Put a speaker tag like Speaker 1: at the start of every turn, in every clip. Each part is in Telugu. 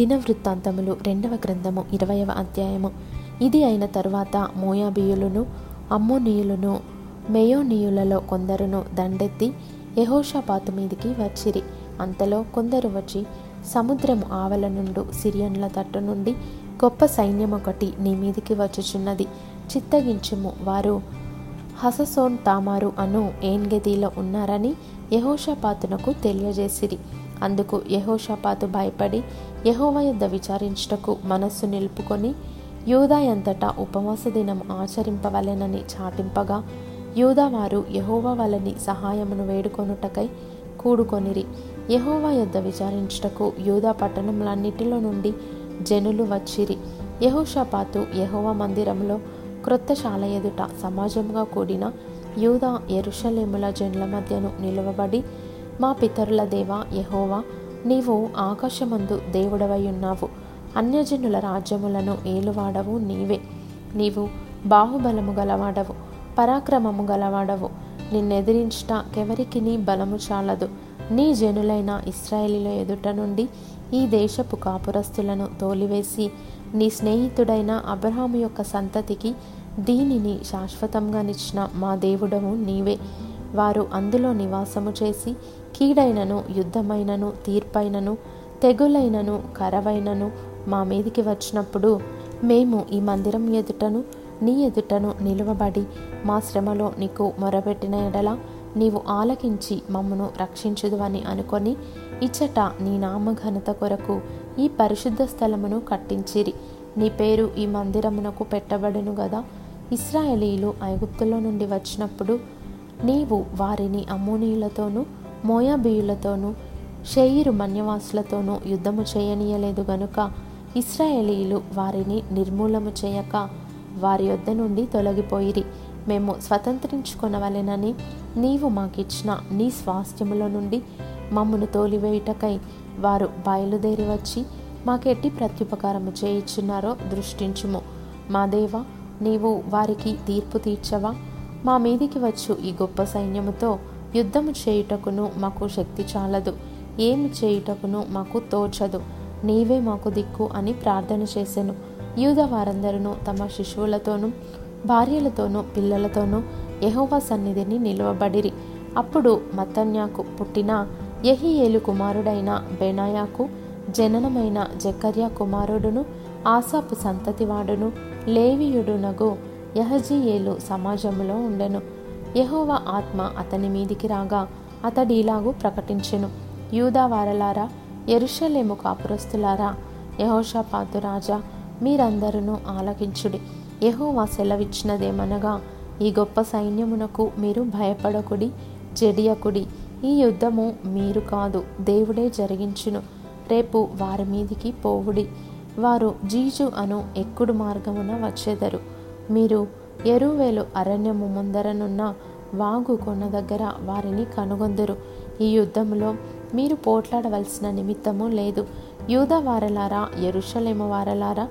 Speaker 1: దినవృత్తాంతములు రెండవ గ్రంథము ఇరవయవ అధ్యాయము ఇది అయిన తరువాత మోయాబియులను అమ్మోనీయులను మేయోనీయులలో కొందరును దండెత్తి యహోషపాతు మీదికి వచ్చిరి అంతలో కొందరు వచ్చి సముద్రము ఆవల నుండి సిరియన్ల తట్టు నుండి గొప్ప సైన్యం ఒకటి నీ మీదికి వచ్చుచున్నది చిత్తగించుము వారు హససోన్ తామారు అను ఏన్గెదీలో ఉన్నారని యహోషపాతునకు తెలియజేసిరి అందుకు యహోషపాతు భయపడి యహోవ యుద్ధ విచారించుటకు మనస్సు నిలుపుకొని యూదాయంతటా ఉపవాస దినం ఆచరింపవలెనని చాటింపగా యూదావారు యహోవ వలని సహాయమును వేడుకొనుటకై కూడుకొనిరి యహోవా యుద్ధ విచారించుటకు యూదా పట్టణములన్నిటిలో నుండి జనులు వచ్చిరి యహోషపాతు యహోవ మందిరంలో క్రొత్తశాల ఎదుట సమాజంగా కూడిన యూదా ఎరుషలేముల జనుల మధ్యను నిలువబడి మా పితరుల దేవ యహోవా నీవు ఆకాశమందు దేవుడవై ఉన్నావు అన్యజనుల రాజ్యములను ఏలువాడవు నీవే నీవు బాహుబలము గలవాడవు పరాక్రమము గలవాడవు నిన్నెదిరించట కెవరికి నీ బలము చాలదు నీ జనులైన ఇస్రాయేలీల ఎదుట నుండి ఈ దేశపు కాపురస్తులను తోలివేసి నీ స్నేహితుడైన అబ్రహాము యొక్క సంతతికి దీనిని శాశ్వతంగా నిచ్చిన మా దేవుడము నీవే వారు అందులో నివాసము చేసి కీడైనను యుద్ధమైనను తీర్పైనను తెగులైనను కరవైనను మా మీదికి వచ్చినప్పుడు మేము ఈ మందిరం ఎదుటను నీ ఎదుటను నిలువబడి మా శ్రమలో నీకు మొరబెట్టిన ఎడల నీవు ఆలకించి మమ్మను అని అనుకొని ఇచ్చట నీ నామఘనత కొరకు ఈ పరిశుద్ధ స్థలమును కట్టించిరి నీ పేరు ఈ మందిరమునకు పెట్టబడును గదా ఇస్రాయేలీలు ఐగుప్తుల నుండి వచ్చినప్పుడు నీవు వారిని అమ్మోనీయులతోనూ మోయాబీయులతోనూ షేయిరు మన్యవాసులతోనూ యుద్ధము చేయనీయలేదు గనుక ఇస్రాయేలీలు వారిని నిర్మూలము చేయక వారి యొద్ద నుండి తొలగిపోయిరి మేము స్వతంత్రించుకొనవలెనని నీవు మాకిచ్చిన నీ స్వాస్థ్యముల నుండి మమ్మను తోలివేయుటకై వారు బయలుదేరి వచ్చి మాకెట్టి ప్రత్యుపకారము చేయించున్నారో దృష్టించుము మా దేవ నీవు వారికి తీర్పు తీర్చవా మా మీదికి వచ్చు ఈ గొప్ప సైన్యముతో యుద్ధము చేయుటకును మాకు శక్తి చాలదు ఏమి చేయుటకును మాకు తోచదు నీవే మాకు దిక్కు అని ప్రార్థన చేశాను యూద వారందరూ తమ శిశువులతోనూ భార్యలతోనూ పిల్లలతోనూ యహోవా సన్నిధిని నిలవబడిరి అప్పుడు మతన్యాకు పుట్టిన ఏలు కుమారుడైన బెనాయాకు జననమైన జకర్యా కుమారుడును ఆసాపు సంతతివాడును లేవియుడునగు యహజీయేలు సమాజములో ఉండెను యహోవ ఆత్మ అతని మీదికి రాగా అతడిలాగు ప్రకటించెను యూదావారలారా ఎరుషలేము కాపురస్తులారా యహోషపాతు రాజా మీరందరూ ఆలకించుడి యహోవా సెలవిచ్చినదేమనగా ఈ గొప్ప సైన్యమునకు మీరు భయపడకుడి జడియకుడి ఈ యుద్ధము మీరు కాదు దేవుడే జరిగించును రేపు వారి మీదికి పోవుడి వారు జీజు అను ఎక్కుడు మార్గమున వచ్చేదరు మీరు ఎరువేలు అరణ్యము ముందరనున్న వాగు కొన దగ్గర వారిని కనుగొందరు ఈ యుద్ధంలో మీరు పోట్లాడవలసిన నిమిత్తము లేదు యూద వారలారా ఎరుషలేము వారలారా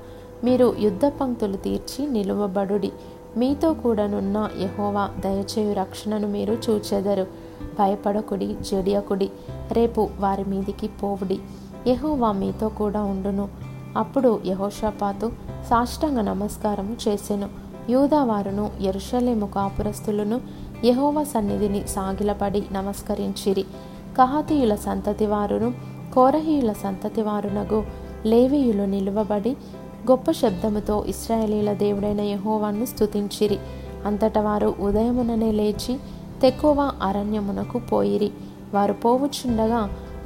Speaker 1: మీరు యుద్ధ పంక్తులు తీర్చి నిలువబడుడి మీతో కూడానున్న యహోవా దయచేయు రక్షణను మీరు చూచెదరు భయపడకుడి జడియకుడి రేపు వారి మీదికి పోవుడి యహోవా మీతో కూడా ఉండును అప్పుడు యహోషపాతు సాష్టంగా నమస్కారం చేసెను యూదావారును ఎరుషలేము కాపురస్తులను యహోవ సన్నిధిని సాగిలపడి నమస్కరించిరి కహతీయుల సంతతి వారును కోరహీయుల సంతతి వారునగు లేవీయులు నిలువబడి గొప్ప శబ్దముతో ఇస్రాయేలీల దేవుడైన యహోవాను స్థుతించిరి అంతట వారు ఉదయముననే లేచి తెక్కువ అరణ్యమునకు పోయిరి వారు పోవుచుండగా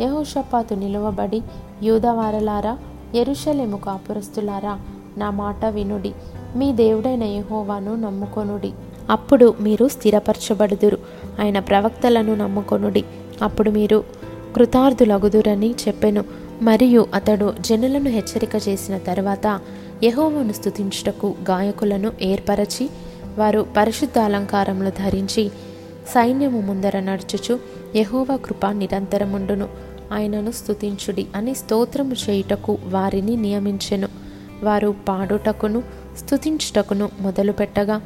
Speaker 1: యహోషపాతు నిలువబడి యూదవారలారా ఎరుషలేము కాపురస్తులారా నా మాట వినుడి మీ దేవుడైన యహోవాను నమ్ముకొనుడి అప్పుడు మీరు స్థిరపరచబడుదురు ఆయన ప్రవక్తలను నమ్ముకొనుడి అప్పుడు మీరు కృతార్థులగుదురని చెప్పెను మరియు అతడు జనులను హెచ్చరిక చేసిన తర్వాత యహోవను స్థుతించుటకు గాయకులను ఏర్పరచి వారు పరిశుద్ధ అలంకారములు ధరించి సైన్యము ముందర నడుచుచు యహోవ కృప నిరంతరముండును ఆయనను స్థుతించుడి అని స్తోత్రము చేయుటకు వారిని నియమించెను వారు పాడుటకును స్థుతించుటకును మొదలుపెట్టగా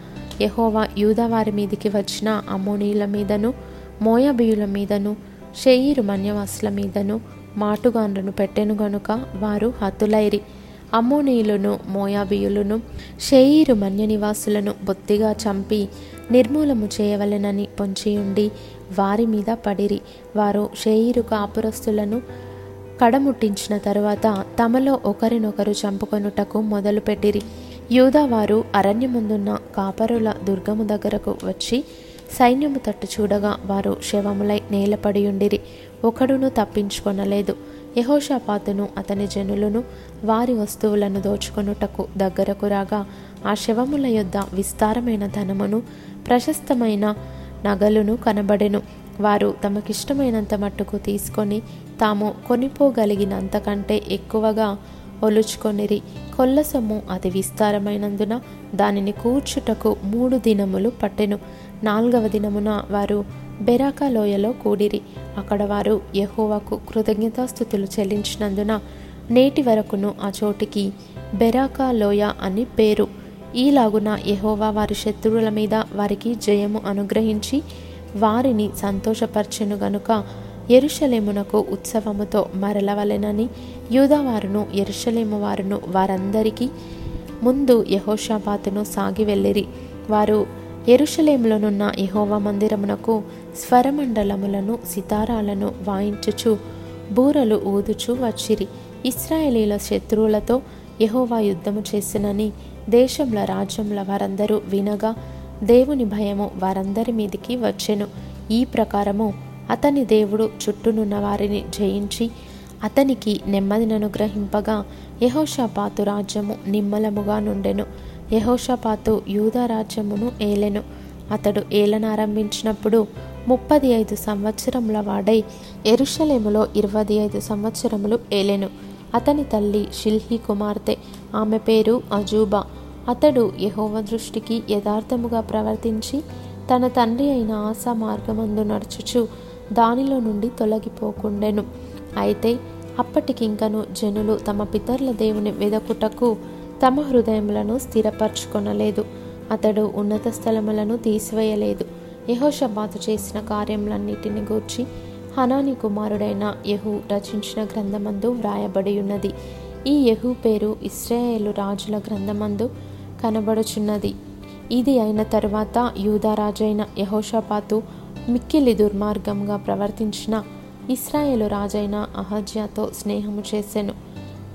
Speaker 1: యహోవా యూదవారి మీదికి వచ్చిన అమోనీల మీదను మోయబియుల మీదను షేయిరు మన్యవాసుల మీదను మాటుగాన్లను పెట్టెను గనుక వారు హతులైరి అమోనీయులను మోయాబియులను షెయిరు నివాసులను బొత్తిగా చంపి నిర్మూలము చేయవలెనని పొంచియుండి వారి మీద పడిరి వారు షేయిరు కాపురస్తులను కడముట్టించిన తరువాత తమలో ఒకరినొకరు చంపుకొనుటకు మొదలుపెట్టిరి యూదావారు అరణ్యముందున్న కాపరుల దుర్గము దగ్గరకు వచ్చి సైన్యము తట్టు చూడగా వారు శవములై నేలపడి ఉండిరి ఒకడును తప్పించుకొనలేదు యహోషపాతును అతని జనులను వారి వస్తువులను దోచుకొనుటకు దగ్గరకు రాగా ఆ శవముల యొద్ద విస్తారమైన ధనమును ప్రశస్తమైన నగలును కనబడెను వారు తమకిష్టమైనంత మట్టుకు తీసుకొని తాము కొనిపోగలిగినంతకంటే ఎక్కువగా ఒలుచుకొనిరి కొల్లసొమ్ము అతి విస్తారమైనందున దానిని కూర్చుటకు మూడు దినములు పట్టెను నాలుగవ దినమున వారు బెరాకా లోయలో కూడిరి అక్కడ వారు యహోవాకు కృతజ్ఞతాస్థుతులు చెల్లించినందున నేటి వరకును ఆ చోటికి బెరాకా లోయ అని పేరు ఈలాగున యహోవా వారి శత్రువుల మీద వారికి జయము అనుగ్రహించి వారిని సంతోషపరచెను గనుక ఎరుషలేమునకు ఉత్సవముతో మరలవలెనని యూదవారును ఎరుషలేము వారును వారందరికీ ముందు యహోషాబాతును సాగి వెళ్ళిరి వారు ఎరుషలేములోనున్న యహోవ మందిరమునకు స్వరమండలములను సితారాలను వాయించుచు బూరలు ఊదుచు వచ్చిరి ఇస్రాయేలీల శత్రువులతో యహోవా యుద్ధము చేసినని దేశంల రాజ్యంల వారందరూ వినగా దేవుని భయము వారందరి మీదికి వచ్చెను ఈ ప్రకారము అతని దేవుడు చుట్టూనున్న వారిని జయించి అతనికి నెమ్మదిని అనుగ్రహింపగా యహోషపాతు రాజ్యము నిమ్మలముగా నుండెను యహోషపాతు యూదా రాజ్యమును ఏలెను అతడు ఏలనారంభించినప్పుడు ముప్పది ఐదు సంవత్సరముల వాడై ఎరుషలేములో ఇరవై ఐదు సంవత్సరములు ఏలెను అతని తల్లి షిల్హి కుమార్తె ఆమె పేరు అజూబా అతడు యహోవ దృష్టికి యథార్థముగా ప్రవర్తించి తన తండ్రి అయిన ఆశా మార్గమందు నడుచుచు దానిలో నుండి తొలగిపోకుండెను అయితే అప్పటికింకను జనులు తమ పితరుల దేవుని వెదకుటకు తమ హృదయములను స్థిరపరచుకొనలేదు అతడు ఉన్నత స్థలములను తీసివేయలేదు యహోషబాతు చేసిన కార్యములన్నిటిని గూర్చి హనాని కుమారుడైన యహు రచించిన గ్రంథమందు వ్రాయబడి ఉన్నది ఈ యహు పేరు ఇస్రాయేలు రాజుల గ్రంథమందు కనబడుచున్నది ఇది అయిన తరువాత యూదారాజైన యహోషపాతు మిక్కిలి దుర్మార్గంగా ప్రవర్తించిన ఇస్రాయేలు రాజైన అహజ్యాతో స్నేహము చేసెను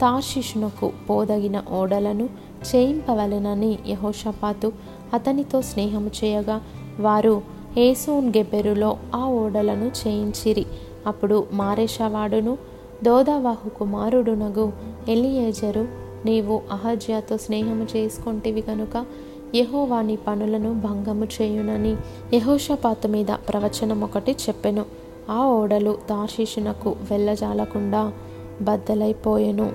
Speaker 1: తార్షిషునకు పోదగిన ఓడలను చేయింపవలెనని యహోషపాతు అతనితో స్నేహము చేయగా వారు ఏసూన్ గెబెరులో ఆ ఓడలను చేయించిరి అప్పుడు మారేషవాడును దోదావాహు కుమారుడునగు ఎలియేజరు నీవు అహజ్యాతో స్నేహము చేసుకొంటివి కనుక యహోవాని పనులను భంగము చేయునని యహోషపాత మీద ప్రవచనం ఒకటి చెప్పెను ఆ ఓడలు తాశీషునకు వెళ్ళజాలకుండా బద్దలైపోయెను